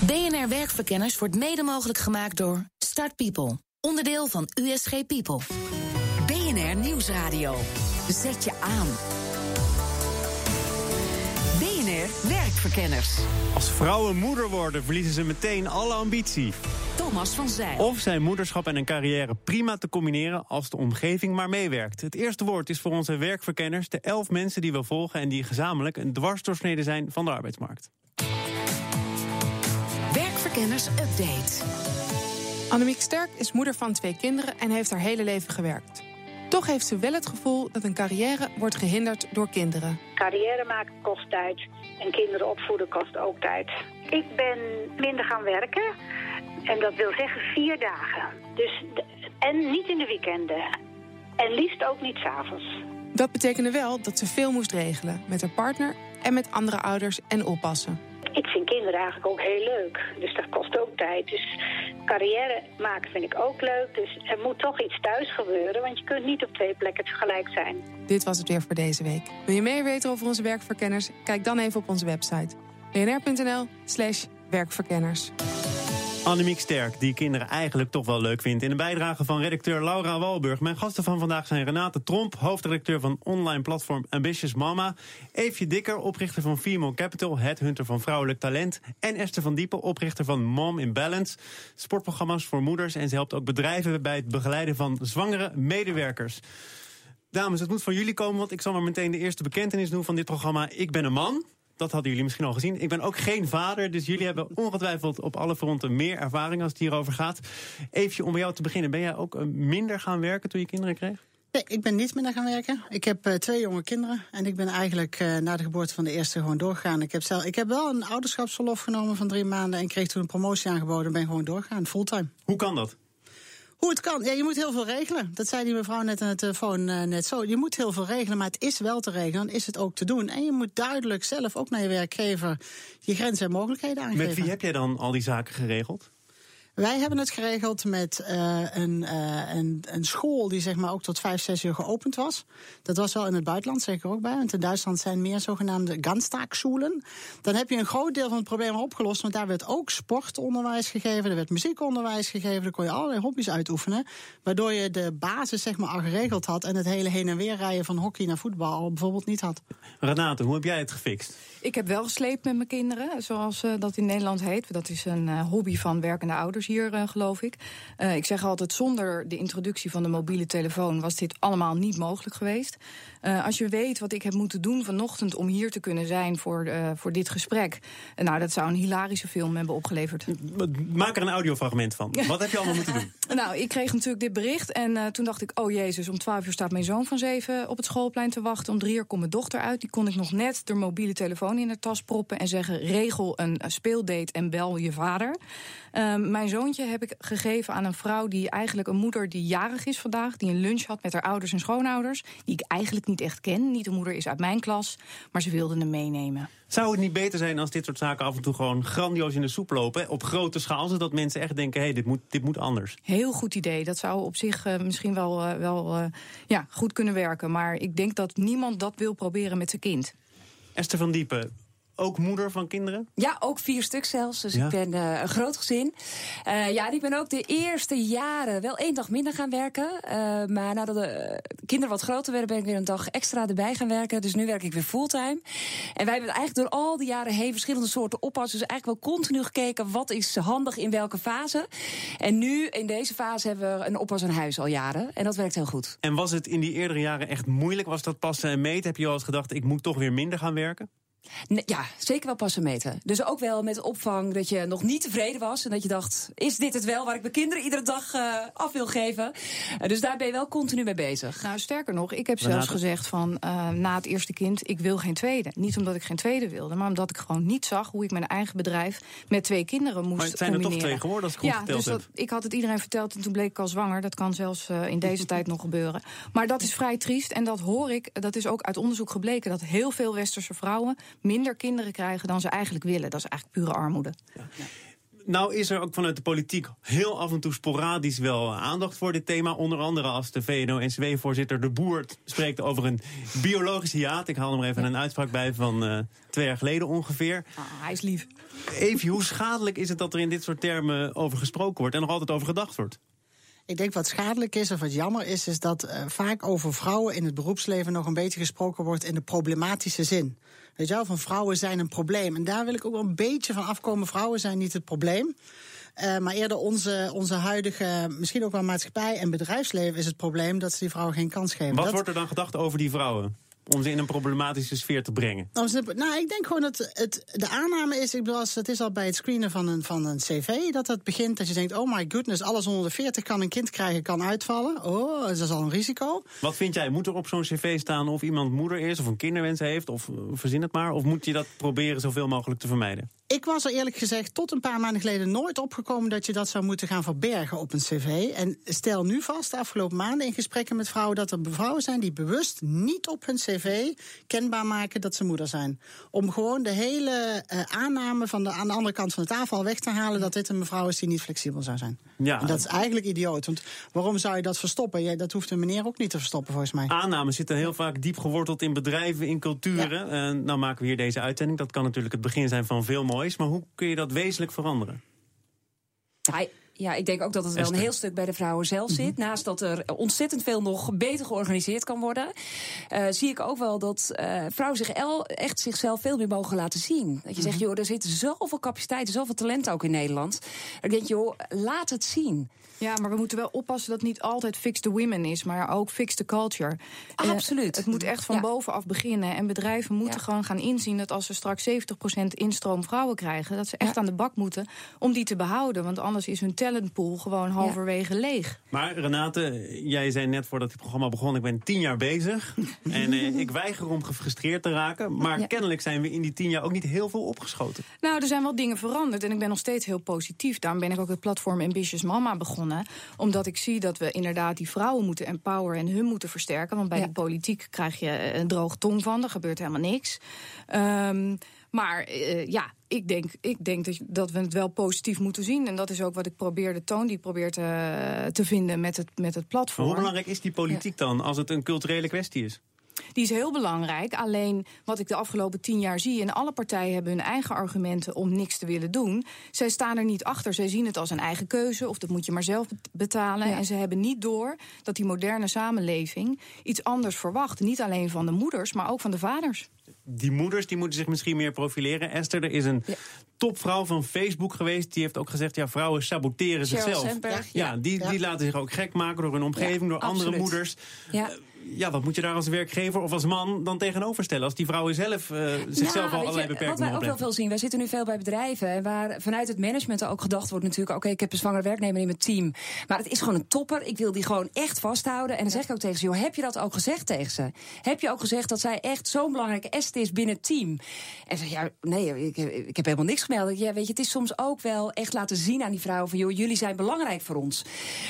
BNR Werkverkenners wordt mede mogelijk gemaakt door Start People, onderdeel van USG People. BNR Nieuwsradio. Zet je aan. BNR Werkverkenners. Als vrouwen moeder worden, verliezen ze meteen alle ambitie. Thomas van Zijl. Of zijn moederschap en een carrière prima te combineren als de omgeving maar meewerkt. Het eerste woord is voor onze werkverkenners de elf mensen die we volgen en die gezamenlijk een dwarsdoorsnede zijn van de arbeidsmarkt. Werkverkenners Update. Annemiek Sterk is moeder van twee kinderen en heeft haar hele leven gewerkt. Toch heeft ze wel het gevoel dat een carrière wordt gehinderd door kinderen. Carrière maken kost tijd en kinderen opvoeden kost ook tijd. Ik ben minder gaan werken en dat wil zeggen vier dagen. Dus, en niet in de weekenden. En liefst ook niet s'avonds. Dat betekende wel dat ze veel moest regelen met haar partner en met andere ouders en oppassen. Ik vind kinderen eigenlijk ook heel leuk. Dus dat kost ook tijd. Dus carrière maken vind ik ook leuk. Dus er moet toch iets thuis gebeuren. Want je kunt niet op twee plekken tegelijk zijn. Dit was het weer voor deze week. Wil je meer weten over onze werkverkenners? Kijk dan even op onze website. bnr.nl slash werkverkenners. Annemiek Sterk, die kinderen eigenlijk toch wel leuk vindt. In een bijdrage van redacteur Laura Walburg. Mijn gasten van vandaag zijn Renate Tromp, hoofdredacteur van online platform Ambitious Mama. Eefje Dikker, oprichter van Female Capital, headhunter van vrouwelijk talent. En Esther van Diepen, oprichter van Mom in Balance. Sportprogramma's voor moeders. En ze helpt ook bedrijven bij het begeleiden van zwangere medewerkers. Dames, het moet van jullie komen, want ik zal maar meteen de eerste bekentenis doen van dit programma. Ik ben een man. Dat hadden jullie misschien al gezien. Ik ben ook geen vader, dus jullie hebben ongetwijfeld op alle fronten meer ervaring als het hierover gaat. Even om bij jou te beginnen. Ben jij ook eh, minder gaan werken toen je kinderen kreeg? Nee, ik ben niet minder gaan werken. Ik heb uh, twee jonge kinderen. En ik ben eigenlijk uh, na de geboorte van de eerste gewoon doorgegaan. Ik heb, zelf, ik heb wel een ouderschapsverlof genomen van drie maanden. En kreeg toen een promotie aangeboden en ben gewoon doorgegaan, fulltime. Hoe kan dat? Hoe het kan. Ja, je moet heel veel regelen. Dat zei die mevrouw net aan de telefoon uh, net zo. Je moet heel veel regelen, maar het is wel te regelen. Dan is het ook te doen. En je moet duidelijk zelf ook naar je werkgever je grenzen en mogelijkheden aangeven. Met wie heb jij dan al die zaken geregeld? Wij hebben het geregeld met uh, een, uh, een, een, school die zeg maar ook tot vijf, zes uur geopend was. Dat was wel in het buitenland zeker ook bij. Want in Duitsland zijn meer zogenaamde Ganztagsschulen. Dan heb je een groot deel van het probleem opgelost. Want daar werd ook sportonderwijs gegeven. Er werd muziekonderwijs gegeven. Daar kon je allerlei hobby's uitoefenen. Waardoor je de basis zeg maar al geregeld had. En het hele heen en weer rijden van hockey naar voetbal al bijvoorbeeld niet had. Renate, hoe heb jij het gefixt? Ik heb wel gesleept met mijn kinderen, zoals uh, dat in Nederland heet. Dat is een uh, hobby van werkende ouders hier, uh, geloof ik. ik zeg altijd, zonder de introductie van de mobiele telefoon was dit allemaal niet mogelijk geweest. Als je weet wat ik heb moeten doen vanochtend om hier te kunnen zijn voor, voor dit gesprek. nou, dat zou een hilarische film hebben opgeleverd. Maak er een audiofragment van. Wat heb je allemaal moeten doen? Nou, ik kreeg natuurlijk dit bericht en toen dacht ik, oh jezus, om 12 uur staat mijn zoon van 7 op het schoolplein te wachten. Om 3 uur komt mijn dochter uit. Die kon ik nog net de mobiele telefoon in de tas proppen en zeggen: regel een speeldate en bel je vader. Uh, mijn zoontje heb ik gegeven aan een vrouw die eigenlijk een moeder die jarig is vandaag, die een lunch had met haar ouders en schoonouders, die ik eigenlijk niet echt ken. Niet de moeder is uit mijn klas, maar ze wilden hem meenemen. Zou het niet beter zijn als dit soort zaken af en toe gewoon grandioos in de soep lopen, op grote schaal, zodat mensen echt denken: hé, hey, dit, moet, dit moet anders? Heel goed idee. Dat zou op zich uh, misschien wel, uh, wel uh, ja, goed kunnen werken. Maar ik denk dat niemand dat wil proberen met zijn kind. Esther van Diepen, ook moeder van kinderen? Ja, ook vier stuk zelfs. Dus ja. ik ben uh, een groot gezin. Uh, ja, ik ben ook de eerste jaren wel één dag minder gaan werken. Uh, maar nadat de kinderen wat groter werden, ben ik weer een dag extra erbij gaan werken. Dus nu werk ik weer fulltime. En wij hebben eigenlijk door al die jaren heen verschillende soorten oppas. Dus eigenlijk wel continu gekeken wat is handig in welke fase. En nu in deze fase hebben we een oppas aan huis al jaren. En dat werkt heel goed. En was het in die eerdere jaren echt moeilijk? Was dat passen en meten? Heb je al eens gedacht, ik moet toch weer minder gaan werken? Ja, zeker wel passen meten. Dus ook wel met opvang dat je nog niet tevreden was. En dat je dacht, is dit het wel waar ik mijn kinderen iedere dag uh, af wil geven? Uh, dus daar ben je wel continu mee bezig. Nou, sterker nog, ik heb zelfs gezegd van uh, na het eerste kind, ik wil geen tweede. Niet omdat ik geen tweede wilde, maar omdat ik gewoon niet zag hoe ik mijn eigen bedrijf met twee kinderen moest Maar het zijn combineren. er toch twee geworden als ik goed ja, verteld dus dat, heb. ik had het iedereen verteld en toen bleek ik al zwanger. Dat kan zelfs in deze tijd nog gebeuren. Maar dat is vrij triest en dat hoor ik, dat is ook uit onderzoek gebleken, dat heel veel westerse vrouwen minder kinderen krijgen dan ze eigenlijk willen. Dat is eigenlijk pure armoede. Ja. Nou is er ook vanuit de politiek heel af en toe sporadisch wel aandacht voor dit thema. Onder andere als de VNO-NCW-voorzitter De Boer spreekt over een biologische hiaat. Ik haal er maar even een uitspraak bij van uh, twee jaar geleden ongeveer. Ah, hij is lief. Even, hoe schadelijk is het dat er in dit soort termen over gesproken wordt en nog altijd over gedacht wordt? Ik denk wat schadelijk is of wat jammer is, is dat uh, vaak over vrouwen in het beroepsleven nog een beetje gesproken wordt in de problematische zin. Weet je wel, van vrouwen zijn een probleem. En daar wil ik ook wel een beetje van afkomen. Vrouwen zijn niet het probleem. Uh, maar eerder onze, onze huidige, misschien ook wel maatschappij en bedrijfsleven is het probleem dat ze die vrouwen geen kans geven. Wat dat... wordt er dan gedacht over die vrouwen? Om ze in een problematische sfeer te brengen? Nou, nou ik denk gewoon dat het, de aanname is, ik bedoel, het is al bij het screenen van een, van een cv dat het begint dat je denkt, oh my goodness, alles onder de 40 kan een kind krijgen, kan uitvallen. Oh, dat is al een risico. Wat vind jij? Moet er op zo'n cv staan of iemand moeder is of een kinderwens heeft of verzin het maar? Of moet je dat proberen zoveel mogelijk te vermijden? Ik was er eerlijk gezegd tot een paar maanden geleden nooit opgekomen dat je dat zou moeten gaan verbergen op een cv. En stel nu vast, de afgelopen maanden in gesprekken met vrouwen, dat er vrouwen zijn die bewust niet op hun cv kenbaar maken dat ze moeder zijn. Om gewoon de hele uh, aanname van de, aan de andere kant van de tafel weg te halen dat dit een mevrouw is die niet flexibel zou zijn. Ja. En dat is eigenlijk idioot. Want waarom zou je dat verstoppen? Jij, dat hoeft een meneer ook niet te verstoppen, volgens mij. Aannames zitten heel vaak diep geworteld in bedrijven, in culturen. Ja. Uh, nou maken we hier deze uitzending. Dat kan natuurlijk het begin zijn van veel moois. Maar hoe kun je dat wezenlijk veranderen? Ja, ja, ik denk ook dat het wel een heel stuk bij de vrouwen zelf zit. Mhm. Naast dat er ontzettend veel nog beter georganiseerd kan worden, uh, zie ik ook wel dat uh, vrouwen zich el, echt zichzelf veel meer mogen laten zien. Dat je zegt, mhm. joh, er zit zoveel capaciteit, zoveel talent ook in Nederland. Dan denk je, joh, laat het zien. Ja, maar we moeten wel oppassen dat het niet altijd fix the women is, maar ook fix the culture. Ah, absoluut. Het moet echt van ja. bovenaf beginnen. En bedrijven moeten ja. gewoon gaan inzien dat als ze straks 70% instroom vrouwen krijgen, dat ze echt aan de bak moeten om die te behouden. Want anders is hun talentpool gewoon halverwege leeg. Maar Renate, jij zei net voordat het programma begon, ik ben tien jaar bezig. en eh, ik weiger om gefrustreerd te raken. Maar kennelijk zijn we in die tien jaar ook niet heel veel opgeschoten. Nou, er zijn wel dingen veranderd en ik ben nog steeds heel positief. Daarom ben ik ook het platform Ambitious Mama begonnen omdat ik zie dat we inderdaad die vrouwen moeten empoweren en hun moeten versterken. Want bij ja. de politiek krijg je een droog tong van, er gebeurt helemaal niks. Um, maar uh, ja, ik denk, ik denk dat, dat, we het wel positief moeten zien. En dat is ook wat ik probeer, de toon die ik probeer te, te vinden met het, met het platform. Maar hoe belangrijk is die politiek ja. dan, als het een culturele kwestie is? Die is heel belangrijk. Alleen wat ik de afgelopen tien jaar zie, en alle partijen hebben hun eigen argumenten om niks te willen doen. Zij staan er niet achter. Zij zien het als een eigen keuze, of dat moet je maar zelf betalen. Ja. En ze hebben niet door dat die moderne samenleving iets anders verwacht. Niet alleen van de moeders, maar ook van de vaders die moeders die moeten zich misschien meer profileren. Esther, er is een. Topvrouw van Facebook geweest. Die heeft ook gezegd, ja, vrouwen saboteren zichzelf. Sandberg, ja, ja, die, die laten zich ook gek maken door hun omgeving, door absoluut. andere moeders. Ja. Uh, ja, wat moet je daar als werkgever of als man dan tegenover stellen? Als die vrouwen zelf uh, zichzelf al allerlei je, beperkingen Wat wij ook wel veel zien, wij zitten nu veel bij bedrijven... waar vanuit het management ook gedacht wordt natuurlijk... oké, okay, ik heb een zwangere werknemer in mijn team. Maar het is gewoon een topper, ik wil die gewoon echt vasthouden. En dan zeg ik ook tegen ze, joh, heb je dat ook gezegd tegen ze? Heb je ook gezegd dat zij echt zo'n belangrijke asset is binnen het team? En ze ja, nee, ik, ik heb helemaal niks gemeld. Ja, weet je, het is soms ook wel echt laten zien aan die vrouwen... van, joh, jullie zijn belangrijk voor ons.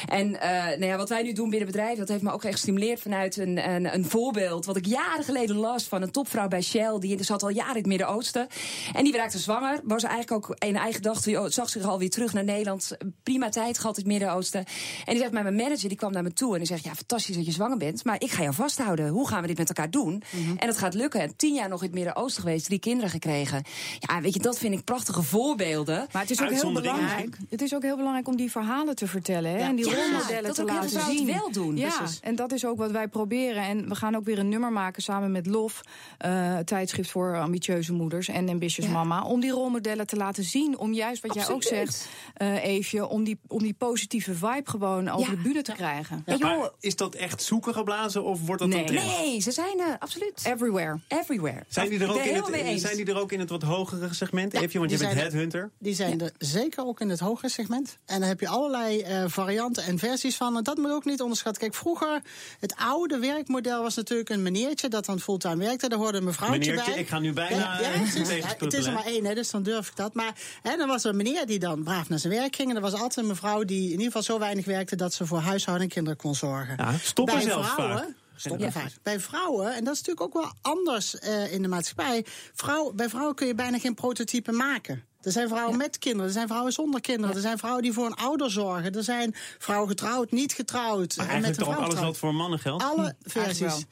En uh, nou ja, wat wij nu doen binnen bedrijven... dat heeft me ook echt gestimuleerd vanuit een, een, een voorbeeld wat ik jaren geleden las van een topvrouw bij Shell. Die zat al jaren in het Midden-Oosten. En die raakte zwanger. Was eigenlijk ook in eigen gedachte. Oh, zag zich alweer terug naar Nederland. Prima tijd gehad in het Midden-Oosten. En die zegt, maar mijn manager die kwam naar me toe. En die zegt, ja, fantastisch dat je zwanger bent. Maar ik ga jou vasthouden. Hoe gaan we dit met elkaar doen? Mm -hmm. En het gaat lukken. En tien jaar nog in het Midden-Oosten geweest. Drie kinderen gekregen. Ja, weet je, dat vind ik prachtige voorbeelden. Maar het is ook heel belangrijk. Het is ook heel belangrijk om die verhalen te vertellen. Hè? Ja. En die ja, rolmodellen te laten zien. Het wel doen. Ja, dus en dat is ook wat wij proberen. En we gaan ook weer een nummer maken samen met LOF, uh, tijdschrift voor ambitieuze moeders en Ambitious ja. Mama, om die rolmodellen te laten zien. Om juist wat Absoluut. jij ook zegt, uh, Eefje, om die, om die positieve vibe gewoon over Ja. de bühne te krijgen. Maar is dat echt zoeken geblazen of wordt dat Nee. Nee, ze zijn uh, absoluut Everywhere. everywhere. Zijn die, er ook in het, zijn die er ook in het wat hogere segment? Ja, Eefje, want je die bent zijn er- headhunter. Die zijn er zeker ook in het hogere segment. En dan heb je allerlei eh, varianten en versies van. En dat moet ook niet onderschatten. Kijk, vroeger, het oude werkmodel was natuurlijk een meneertje dat dan fulltime werkte. Daar hoorde een mevrouwtje Meneertje, bij. ik ga nu bijna Ja, het is er maar één, hè, dus dan durf ik dat. Maar hè, dan was er een meneer die dan braaf naar zijn werk ging. En er was altijd een mevrouw die in ieder geval zo weinig werkte dat ze voor huishouden en kinderen kon zorgen. Ja, stoppen Bij zelfs vrouwen, vaak. Bij vrouwen, en dat is natuurlijk ook wel anders eh, in de maatschappij. Vrouw, bij vrouwen kun je bijna geen prototype maken. Er zijn vrouwen met kinderen, er zijn vrouwen zonder kinderen, er zijn vrouwen die voor een ouder zorgen, er zijn vrouwen getrouwd, niet getrouwd. Maar en eigenlijk met een vrouw alles getrouwd. wat voor mannen geldt? Alle wel. versies.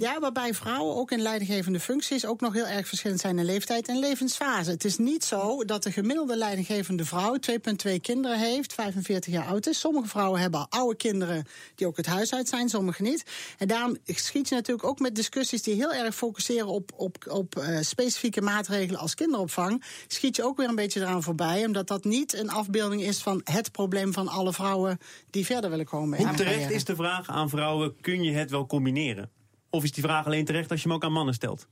Ja, waarbij vrouwen ook in leidinggevende functies ook nog heel erg verschillend zijn in leeftijd en levensfase. Het is niet zo dat de gemiddelde leidinggevende vrouw 2,2 kinderen heeft, 45 jaar oud is. Sommige vrouwen hebben al oude kinderen die ook het huis uit zijn, sommige niet. En daarom schiet je natuurlijk ook met discussies die heel erg focusseren op, op, op eh, specifieke maatregelen als kinderopvang. Schiet je ook weer een beetje eraan voorbij, omdat dat niet een afbeelding is van het probleem van alle vrouwen die verder willen komen. Hoe terecht is de vraag aan vrouwen, kun je het wel combineren? Of is die vraag alleen terecht als je hem ook aan mannen stelt?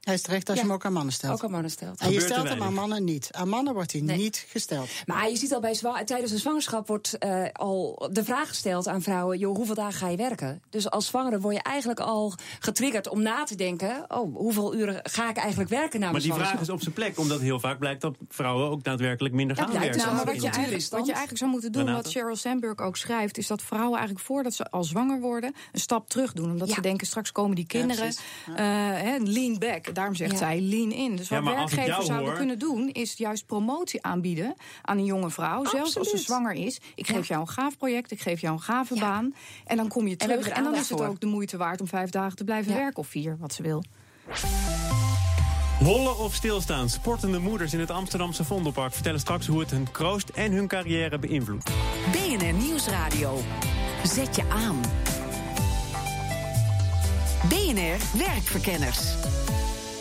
Hij is terecht als je hem ook aan mannen stelt. Ook aan mannen stelt. En je stelt hem aan mannen niet. Aan mannen wordt hij Nee. niet gesteld. Maar je ziet al bij tijdens de zwangerschap wordt eh, al de vraag gesteld aan vrouwen: joh, hoeveel dagen ga je werken? Dus als zwangere word je eigenlijk al getriggerd om na te denken: oh, hoeveel uren ga ik eigenlijk werken na Maar die vraag is op zijn plek, omdat heel vaak blijkt dat vrouwen ook daadwerkelijk minder gaan blijkt werken. Nou, maar wat je, eigenlijk, wat je eigenlijk zou moeten doen, Renate? wat Sheryl Sandberg ook schrijft, is dat vrouwen eigenlijk voordat ze al zwanger worden, een stap terug doen. Omdat Ja. ze denken, straks komen die kinderen. eh, hè, lean back. Daarom zegt Ja. zij lean in. Dus wat werkgevers zouden hoor- kunnen doen, is juist promotie aanbieden aan een jonge vrouw. Zelfs als ze zwanger is. Ik geef Ja. jou een gaaf project, ik geef jou een gave Ja. baan. En dan kom je terug. En, er dan is het voor. ook de moeite waard om vijf dagen te blijven Ja. werken. Of vier, wat ze wil. Hollen of stilstaan, sportende moeders in het Amsterdamse Vondelpark vertellen straks hoe het hun kroost en hun carrière beïnvloedt. BNR Nieuwsradio. Zet je aan. BNR Werkverkenners.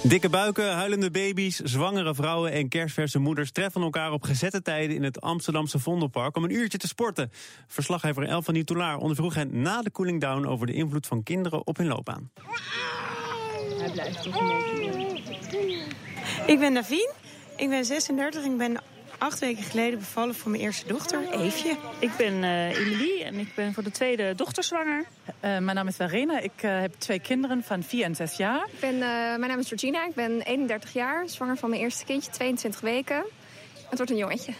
Dikke buiken, huilende baby's, zwangere vrouwen en kerstverse moeders treffen elkaar op gezette tijden in het Amsterdamse Vondelpark om een uurtje te sporten. Verslaggever El van Toulaar ondervroeg hen na de cooling down over de invloed van kinderen op hun loopbaan. Ik ben Davien, ik ben 36 en ik ben acht weken geleden bevallen voor mijn eerste dochter, Eefje. Ik ben eh Emilie en ik ben voor de tweede dochter zwanger. Eh, mijn naam is Verena. Ik eh, heb twee kinderen van 4 en 6 jaar. Ik ben, eh, mijn naam is Georgina, ik ben 31 jaar, zwanger van mijn eerste kindje, 22 weken. Het wordt een jongetje.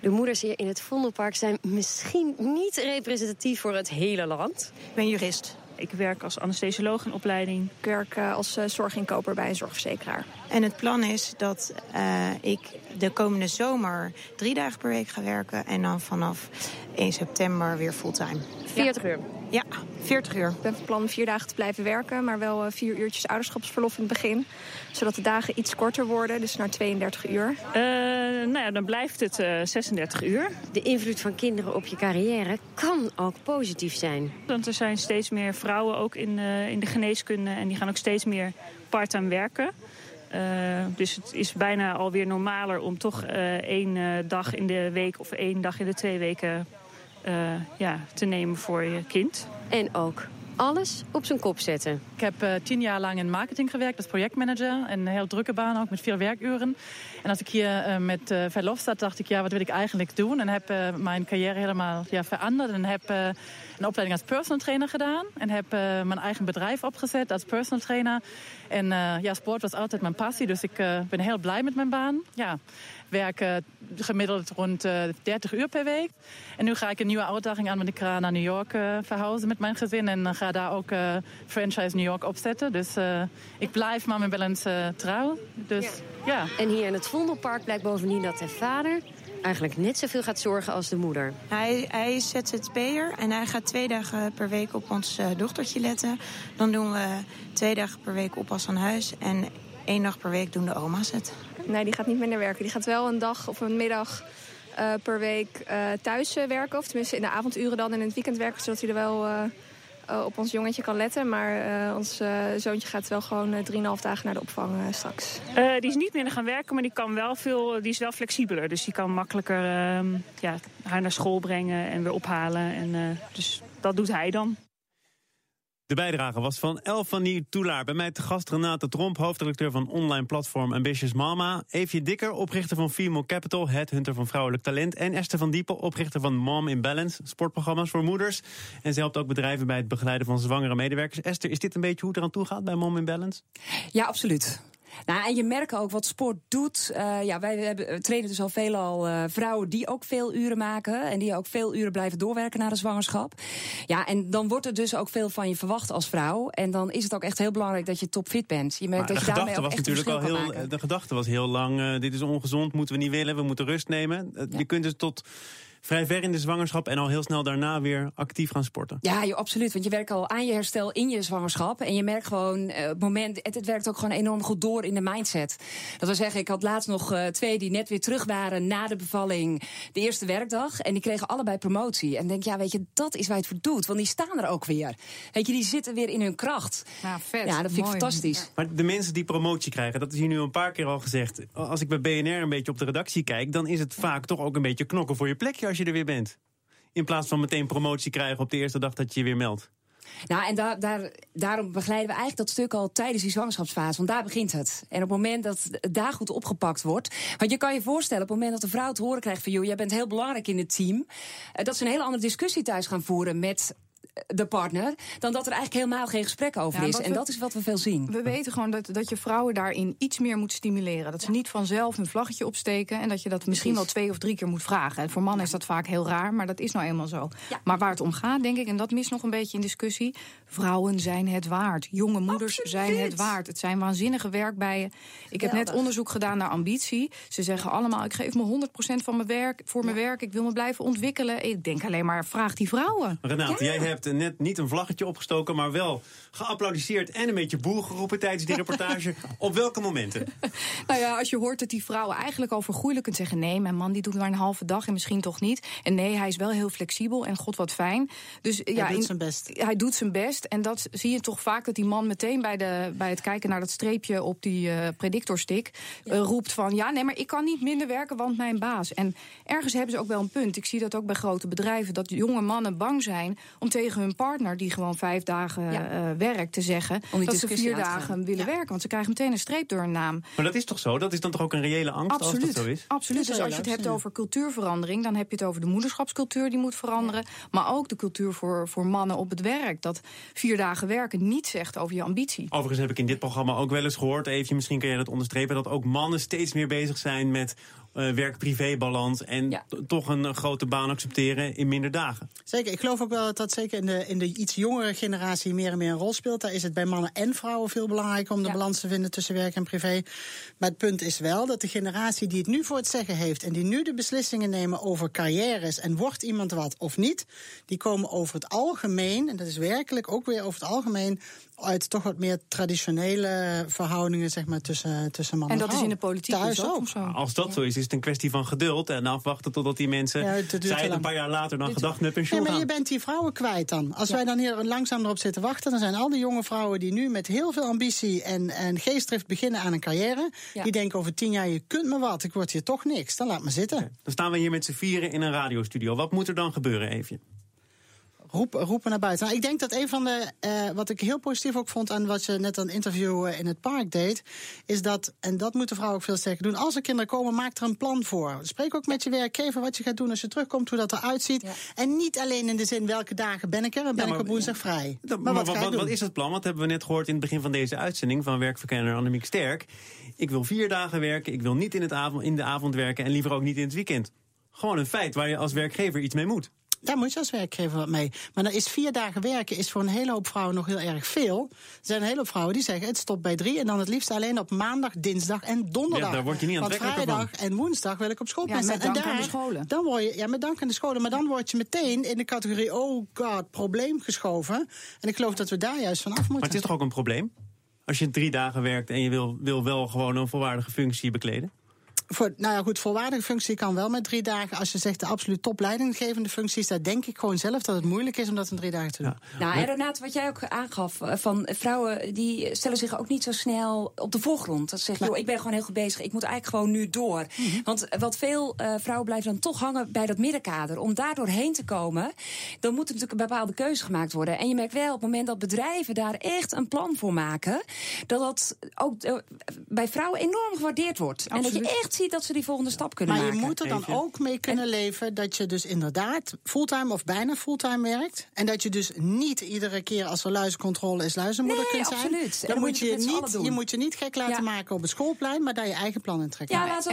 De moeders hier in het Vondelpark zijn misschien niet representatief voor het hele land. Ik ben jurist. Ik werk als anesthesioloog in opleiding. Ik werk eh, als eh, zorginkoper bij een zorgverzekeraar. En het plan is dat eh, ik de komende zomer drie dagen per week ga werken. En dan vanaf 1 september weer fulltime. 40 uur. Ja, 40 uur. Ik ben van plan om vier dagen te blijven werken, maar wel eh, vier uurtjes ouderschapsverlof in het begin. Zodat de dagen iets korter worden, dus naar 32 uur. Eh, nou ja, dan blijft het eh 36 uur. De invloed van kinderen op je carrière kan ook positief zijn. Want er zijn steeds meer vrouwen ook in, eh, in de geneeskunde en die gaan ook steeds meer parttime werken. Eh, dus het is bijna alweer normaler om toch eh, één eh, dag in de week of één dag in de twee weken eh, ja, te nemen voor je kind. En ook alles op zijn kop zetten. Ik heb eh, tien jaar lang in marketing gewerkt als projectmanager. Een heel drukke baan ook met veel werkuren. En als ik hier eh, met eh, verlof zat, dacht ik, ja, wat wil ik eigenlijk doen? En heb mijn carrière helemaal ja, veranderd. En heb een opleiding als personal trainer gedaan. En heb mijn eigen bedrijf opgezet als personal trainer. En eh, ja, sport was altijd mijn passie. Dus ik eh, ben heel blij met mijn baan. Ja, werk eh, gemiddeld rond eh 30 uur per week. En nu ga ik een nieuwe uitdaging aan, want ik ga naar New York verhuizen met mijn gezin. En ga daar ook franchise New York opzetten. Dus ik blijf maar mijn balance eh, trouw. Dus ja. En hier in het Vondelpark blijkt bovendien dat de vader eigenlijk net zoveel gaat zorgen als de moeder. Hij, hij is ZZP'er en hij gaat twee dagen per week op ons eh, dochtertje letten. Dan doen we twee dagen per week oppas aan huis. En één dag per week doen de oma's het. Nee, die gaat niet minder werken. Die gaat wel een dag of een middag eh, per week eh, thuis werken. Of tenminste in de avonduren dan en in het weekend werken. Zodat hij er wel op ons jongetje kan letten. Maar eh, ons eh, zoontje gaat wel gewoon eh, 3,5 dagen naar de opvang eh, straks. Eh, die is niet minder gaan werken, maar die, kan wel veel, die is wel flexibeler. Dus die kan makkelijker ehm, ja, haar naar school brengen en weer ophalen. En, eh, dus dat doet hij dan. De bijdrage was van Elfanie Toulaar. Bij mij te gast Renate Tromp, hoofdredacteur van online platform Ambitious Mama. Eefje Dikker, oprichter van Female Capital, headhunter van vrouwelijk talent. En Esther van Diepen, oprichter van Mom in Balance, sportprogramma's voor moeders. En ze helpt ook bedrijven bij het begeleiden van zwangere medewerkers. Esther, is dit een beetje hoe het eraan toe gaat bij Mom in Balance? Ja, absoluut. Nou, en je merkt ook wat sport doet. Uh, ja, wij hebben, trainen dus al veelal uh, vrouwen die ook veel uren maken. En die ook veel uren blijven doorwerken na de zwangerschap. Ja, en dan wordt er dus ook veel van je verwacht als vrouw. En dan is het ook echt heel belangrijk dat je topfit bent. Je merkt maar dat je daarmee ook was echt natuurlijk al heel, maken. De gedachte was heel lang: uh, dit is ongezond, moeten we niet willen, we moeten rust nemen. Ja. Je kunt dus tot vrij ver in de zwangerschap en al heel snel daarna weer actief gaan sporten. Ja, joh, absoluut. Want je werkt al aan je herstel in je zwangerschap. En je merkt gewoon, uh, het moment, het, het, werkt ook gewoon enorm goed door in de mindset. Dat wil zeggen, ik had laatst nog uh, twee die net weer terug waren na de bevalling, de eerste werkdag. En die kregen allebei promotie. En denk, ja, weet je, dat is waar je het voor doet. Want die staan er ook weer. Weet je, die zitten weer in hun kracht. Ja, vet. Ja, dat vind Mooi. ik fantastisch. Ja. Maar de mensen die promotie krijgen, dat is hier nu een paar keer al gezegd. Als ik bij BNR een beetje op de redactie kijk, dan is het vaak toch ook een beetje knokken voor je plekje als je er weer bent. In plaats van meteen promotie krijgen op de eerste dag dat je je weer meldt. Nou, en daar, daar, daarom begeleiden we eigenlijk dat stuk al tijdens die zwangerschapsfase. Want daar begint het. En op het moment dat het daar goed opgepakt wordt. Want je kan je voorstellen, op het moment dat de vrouw te horen krijgt van... joh, jij bent heel belangrijk in het team. Dat ze een hele andere discussie thuis gaan voeren met de partner, dan dat er eigenlijk helemaal geen gesprek over Ja, is. En we- dat is wat we veel zien. We weten gewoon dat, dat je vrouwen daarin iets meer moet stimuleren. Dat ze niet vanzelf een vlaggetje opsteken. En dat je dat misschien wel twee of drie keer moet vragen. En voor mannen is dat vaak heel raar, maar dat is nou eenmaal zo. Maar waar het om gaat, denk ik, en dat mist nog een beetje in discussie. Vrouwen zijn het waard. Jonge moeders zijn het waard. Het zijn waanzinnige werkbijen. Ik heb net onderzoek gedaan naar ambitie. Ze zeggen allemaal: ik geef me 100% van mijn werk voor mijn werk. Ik wil me blijven ontwikkelen. Ik denk alleen maar: vraag die vrouwen. Renate, jij hebt net niet een vlaggetje opgestoken, maar wel geapplaudisseerd en een beetje boel geroepen tijdens die reportage. Op welke momenten? Nou ja, als je hoort dat die vrouwen eigenlijk al vergoeilijk kunt zeggen... nee, mijn man die doet maar een halve dag en misschien toch niet. En nee, hij is wel heel flexibel en god wat fijn. Dus, ja, doet in- zijn best. Hij doet zijn best. En dat zie je toch vaak dat die man meteen bij, de, bij het kijken naar dat streepje... op die eh, predictorstick eh, roept van... ja, nee, maar ik kan niet minder werken, want mijn baas. En ergens hebben ze ook wel een punt. Ik zie dat ook bij grote bedrijven. Dat jonge mannen bang zijn om tegen hun partner... die gewoon vijf dagen Ja. eh, werkt, te zeggen... Dat ze vier dagen willen werken. Want ze krijgen meteen een streep door hun naam. Maar dat is toch zo? Dat is dan toch ook een reële angst Absoluut. als dat zo is? Absoluut. Dus als je het hebt over cultuurverandering, dan heb je het over de moederschapscultuur die moet veranderen. Maar ook de cultuur voor, voor mannen op het werk. Dat vier dagen werken niet zegt over je ambitie. Overigens heb ik in dit programma ook wel eens gehoord, even, misschien kun jij dat onderstrepen, dat ook mannen steeds meer bezig zijn met eh, werk-privé-balans en Ja. toch een grote baan accepteren in minder dagen. Zeker, ik geloof ook wel dat dat zeker in de, in de iets jongere generatie meer en meer een rol speelt. Daar is het bij mannen en vrouwen veel belangrijker om de Ja. balans te vinden tussen werk en privé. Maar het punt is wel dat de generatie die het nu voor het zeggen heeft en die nu de beslissingen nemen over carrières en wordt iemand wat of niet, die komen over het algemeen, en dat is werkelijk ook weer over het algemeen, uit toch wat meer traditionele verhoudingen zeg maar, tussen, tussen man en, En dat is in de politiek Thuis dus ook ook. zo. Als dat zo is, is het een kwestie van geduld en afwachten totdat die mensen Ja, het zij het een paar jaar later dan gedacht met Nee, pensioen maar je bent die vrouwen kwijt dan. Als wij dan hier langzaam erop zitten wachten, dan zijn al die jonge vrouwen die nu met heel veel ambitie en, en geestdrift beginnen aan een carrière, Ja. die denken over tien jaar, je kunt me wat, ik word hier toch niks. Dan laat me zitten. Dan staan we hier met z'n vieren in een radiostudio. Wat moet er dan gebeuren, Eefje? Roep, roepen naar buiten. Nou, ik denk dat een van de, eh, wat ik heel positief ook vond aan wat je net aan het interview eh, in het park deed, is dat, en dat moeten vrouwen ook veel sterker doen, als er kinderen komen, maak er een plan voor. Spreek ook met je werkgever wat je gaat doen als je terugkomt, hoe dat eruit ziet. Ja. En niet alleen in de zin welke dagen ben ik er en ben Ja, ik op woensdag vrij. Dat- maar wat ga je wat, doen? wat is het plan? Wat hebben we net gehoord in het begin van deze uitzending van werkverkenner Annemiek Sterk? Ik wil vier dagen werken, ik wil niet in, het avond, in de avond werken en liever ook niet in het weekend. Gewoon een feit waar je als werkgever iets mee moet. Daar moet je als werkgever wat mee. Maar dan is vier dagen werken is voor een hele hoop vrouwen nog heel erg veel. Er zijn een hele hoop vrouwen die zeggen het stopt bij drie. En dan het liefst alleen op maandag, dinsdag en donderdag. Ja, daar word je niet Want aantrekkelijker vrijdag en woensdag wil ik op school Ja, zijn. met En dank aan daar- de scholen. Dan word je, ja, met dank aan de scholen. Maar dan word je meteen in de categorie, oh god, probleem geschoven. En ik geloof dat we daar juist van af moeten. Maar het is toch ook een probleem? Als je drie dagen werkt en je wil, wil wel gewoon een volwaardige functie bekleden? Voor, nou ja, goed, volwaardige functie kan wel met drie dagen. Als je zegt de absoluut topleidinggevende functies, daar denk ik gewoon zelf dat het moeilijk is om dat in drie dagen te doen. Nou, en Renate, wat jij ook aangaf, eh, van vrouwen die stellen zich ook niet zo snel op de voorgrond. Dat ze zeggen, joh, ik ben gewoon heel goed bezig, ik moet eigenlijk gewoon nu door. Mhm. Want wat veel eh, vrouwen blijven dan toch hangen bij dat middenkader. Om daar doorheen te komen, dan moet er natuurlijk een bepaalde keuze gemaakt worden. En je merkt wel, op het moment dat bedrijven daar echt een plan voor maken, dat dat ook eh, bij vrouwen enorm gewaardeerd wordt. En dat Absoluut. je echt ziet dat ze die volgende stap kunnen maar maken. Maar je moet er dan ook mee kunnen leven dat je dus inderdaad fulltime of bijna fulltime werkt. En dat je dus niet iedere keer als er luizencontrole is luizenmoeder nee, kunt zijn. absoluut. Dan, moet je, niet, je moet je niet gek laten maken op het schoolplein, maar daar je eigen plan in trekken. Ja, laat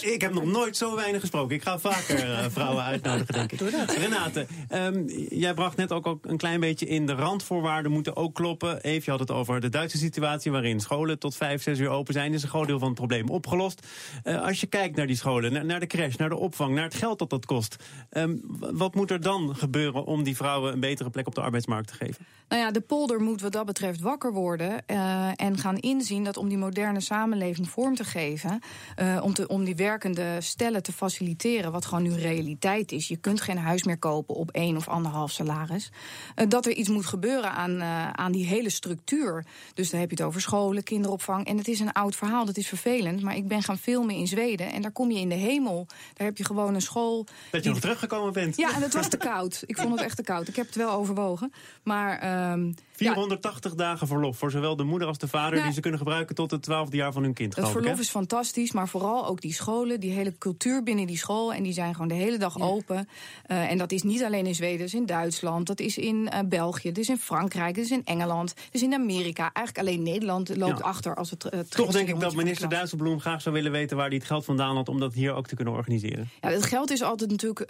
Ik heb nog nooit zo weinig gesproken. Ik ga vaker uh, vrouwen uitnodigen, denk ik. Doe dat. Renate, um, jij bracht net ook, ook een klein beetje in de randvoorwaarden moeten ook kloppen. Even had het over de Duitse situatie waarin scholen tot vijf, zes uur open zijn. Is een groot deel van het probleem opgelost. Uh, als je kijkt naar die scholen, naar, de crash, naar de opvang, naar het geld dat dat kost. Um, wat moet er dan gebeuren om die vrouwen een betere plek op de arbeidsmarkt te geven? Nou ja, de polder moet wat dat betreft wakker worden uh, en gaan inzien dat om die moderne samenleving vorm te geven, uh, om, te, om die werkende stellen te faciliteren, wat gewoon nu realiteit is. Je kunt geen huis meer kopen op één of anderhalf salaris. Uh, dat er iets moet gebeuren aan, aan die hele structuur. Dus dan heb je het over scholen, kinderopvang. En het is een oud verhaal, dat is vervelend. Maar ik ben gaan filmen in Zweden en daar kom je in de hemel. Daar heb je gewoon een school. Dat je nog teruggekomen bent. Ja, en het was te koud. Ik vond het echt te koud. Ik heb het wel overwogen. Maar. Um, 480 ja. dagen verlof voor zowel de moeder als de vader... Nou, die ze kunnen gebruiken tot het twaalfde jaar van hun kind. Het verlof ik, is fantastisch, maar vooral ook die scholen... die hele cultuur binnen die school. En die zijn gewoon de hele dag ja. open. Uh, en dat is niet alleen in Zweden, dat is in Duitsland... dat is in uh, België, dat is in Frankrijk, dat is in Engeland... dat is in Amerika. Eigenlijk alleen Nederland loopt ja. achter als het uh, Toch denk ik dat minister Dijsselbloem graag zou willen weten... waar hij het geld vandaan had om dat hier ook te kunnen organiseren. Ja, het geld is altijd natuurlijk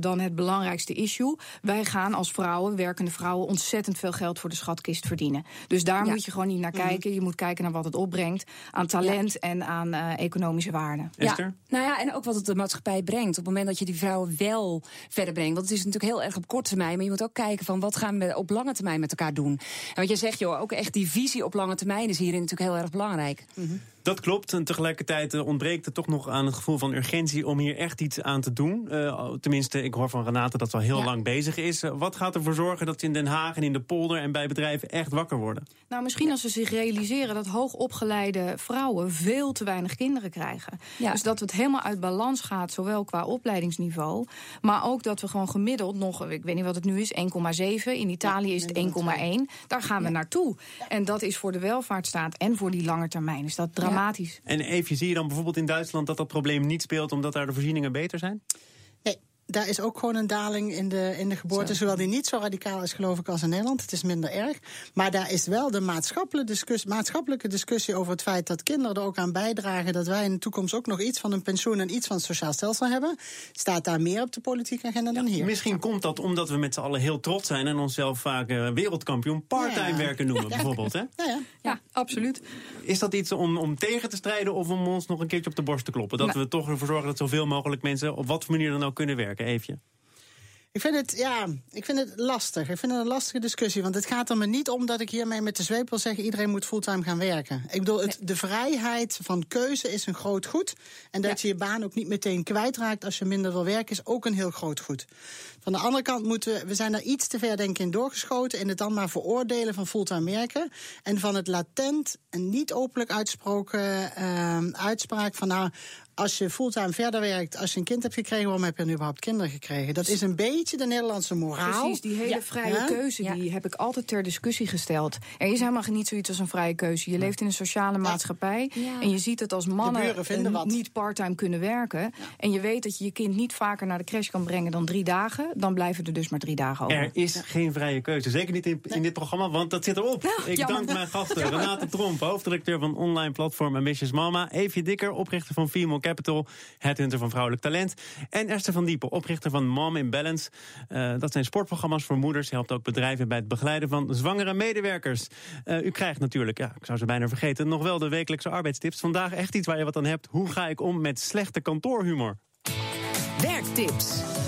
dan het belangrijkste issue. Wij gaan als vrouwen, werkende vrouwen... ontzettend veel geld voor de schatkist verdienen. Dus daar ja. moet je gewoon niet naar kijken. Mm -hmm. Je moet kijken naar wat het opbrengt aan talent ja. en aan uh, economische waarde. Ja. Nou ja, en ook wat het de maatschappij brengt. Op het moment dat je die vrouwen wel verder brengt. Want het is natuurlijk heel erg op korte termijn. Maar je moet ook kijken van wat gaan we op lange termijn met elkaar doen. En wat je zegt, joh, ook echt die visie op lange termijn is hierin natuurlijk heel erg belangrijk. Mm -hmm. Dat klopt. En tegelijkertijd ontbreekt het toch nog aan het gevoel van urgentie om hier echt iets aan te doen. Uh, tenminste, ik hoor van Renate dat ze al heel ja. lang bezig is. Uh, wat gaat ervoor zorgen dat ze in Den Haag en in de polder en bij bedrijven echt wakker worden? Nou, misschien als ze zich realiseren dat hoogopgeleide vrouwen veel te weinig kinderen krijgen. Ja. Dus dat het helemaal uit balans gaat, zowel qua opleidingsniveau, maar ook dat we gewoon gemiddeld nog, ik weet niet wat het nu is, 1,7. In Italië ja, is het 1,1. Daar gaan we naartoe. En dat is voor de welvaartsstaat en voor die lange termijn is dat dramatisch. En even, zie je dan bijvoorbeeld in Duitsland dat dat probleem niet speelt omdat daar de voorzieningen beter zijn? Daar is ook gewoon een daling in de, in de geboorte. Zowel die niet zo radicaal is, geloof ik, als in Nederland. Het is minder erg. Maar daar is wel de maatschappelijke discussie, maatschappelijke discussie over het feit dat kinderen er ook aan bijdragen. dat wij in de toekomst ook nog iets van een pensioen en iets van het sociaal stelsel hebben. Staat daar meer op de politieke agenda dan hier. Misschien komt dat omdat we met z'n allen heel trots zijn en onszelf vaak uh, wereldkampioen parttime ja. werken noemen, bijvoorbeeld. Hè? Ja, ja. ja, absoluut. Is dat iets om, om tegen te strijden of om ons nog een keertje op de borst te kloppen? Dat nou. we toch ervoor zorgen dat zoveel mogelijk mensen op wat voor manier dan ook kunnen werken? Eefje. Ik vind het, ja, ik vind het lastig. Ik vind het een lastige discussie. Want het gaat er me niet om dat ik hiermee met de zweep wil zeggen... iedereen moet fulltime gaan werken. Ik bedoel, het, de vrijheid van keuze is een groot goed. En dat ja. je je baan ook niet meteen kwijtraakt als je minder wil werken... is ook een heel groot goed. Van de andere kant moeten we... we zijn daar iets te ver denk ik in doorgeschoten... in het dan maar veroordelen van fulltime werken. En van het latent en niet openlijk uitsproken uh, uitspraak van... nou, als je fulltime verder werkt, als je een kind hebt gekregen, waarom heb je dan überhaupt kinderen gekregen? Dat is een beetje de Nederlandse moraal. Precies, die hele ja. vrije ja? keuze, die ja. heb ik altijd ter discussie gesteld. Er is helemaal niet zoiets als een vrije keuze. Je leeft in een sociale maatschappij en je ziet het als mannen niet parttime kunnen werken. En je weet dat je je kind niet vaker naar de crash kan brengen dan drie dagen. Dan blijven er dus maar drie dagen over. Er is geen vrije keuze. Zeker niet in, in, dit programma, want dat zit erop. ik dank mijn gasten. Renate Tromp, hoofddirecteur van online platform Ambitious Mama. Evie Dikker, oprichter van Female Capital, headhunter van vrouwelijk talent. En Esther van Diepen, oprichter van Mom in Balance. Uh, dat zijn sportprogramma's voor moeders. Helpt ook bedrijven bij het begeleiden van zwangere medewerkers. Uh, u krijgt natuurlijk, ja, ik zou ze bijna vergeten, nog wel de wekelijkse arbeidstips. Vandaag echt iets waar je wat aan hebt. Hoe ga ik om met slechte kantoorhumor? Werktips.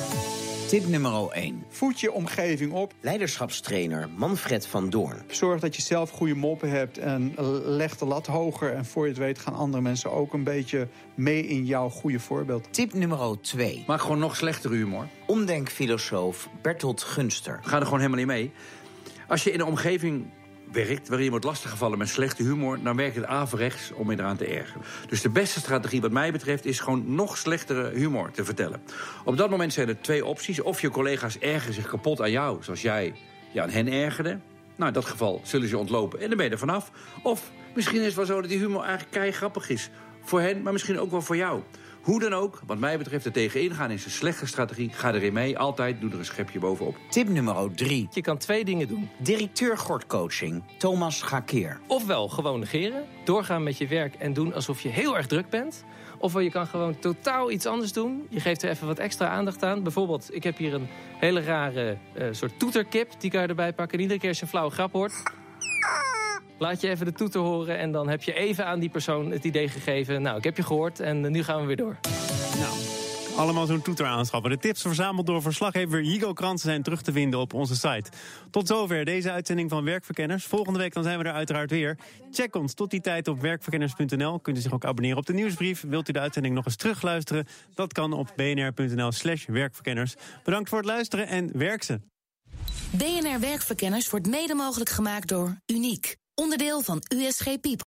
Tip nummer 1. Voed je omgeving op. Leiderschapstrainer Manfred van Doorn. Zorg dat je zelf goede moppen hebt en leg de lat hoger. En voor je het weet gaan andere mensen ook een beetje mee in jouw goede voorbeeld. Tip nummer 2. Maak gewoon nog slechtere humor. Omdenkfilosoof Bertolt Gunster. Ga er gewoon helemaal niet mee. Als je in een omgeving werkt waarin je wordt lastiggevallen met slechte humor... dan werkt het averechts om je eraan te ergeren. Dus de beste strategie wat mij betreft is gewoon nog slechtere humor te vertellen. Op dat moment zijn er twee opties. Of je collega's ergeren zich kapot aan jou, zoals jij je aan hen ergerde. Nou, in dat geval zullen ze ontlopen en dan ben je er vanaf. Of misschien is het wel zo dat die humor eigenlijk kei grappig is. Voor hen, maar misschien ook wel voor jou. Hoe dan ook, wat mij betreft, er tegenin gaan is een slechte strategie. Ga erin mee, altijd, doe er een schepje bovenop. Tip nummer 3. Je kan twee dingen doen. Directeur Gordcoaching, Thomas Gakeer. Ofwel gewoon negeren, doorgaan met je werk en doen alsof je heel erg druk bent. Ofwel je kan gewoon totaal iets anders doen. Je geeft er even wat extra aandacht aan. Bijvoorbeeld, ik heb hier een hele rare uh, soort toeterkip. Die kan je erbij pakken. En iedere keer als je een flauwe grap hoort... Laat je even de toeter horen en dan heb je even aan die persoon het idee gegeven... nou, ik heb je gehoord en nu gaan we weer door. Nou, allemaal zo'n toeter aanschaffen. De tips verzameld door verslaggever Higo Kransen zijn terug te vinden op onze site. Tot zover deze uitzending van Werkverkenners. Volgende week dan zijn we er uiteraard weer. Check ons tot die tijd op werkverkenners.nl. Kunt u zich ook abonneren op de nieuwsbrief. Wilt u de uitzending nog eens terugluisteren? Dat kan op bnr.nl slash werkverkenners. Bedankt voor het luisteren en werk ze! BNR Werkverkenners wordt mede mogelijk gemaakt door Uniek. Onderdeel van USG Piep.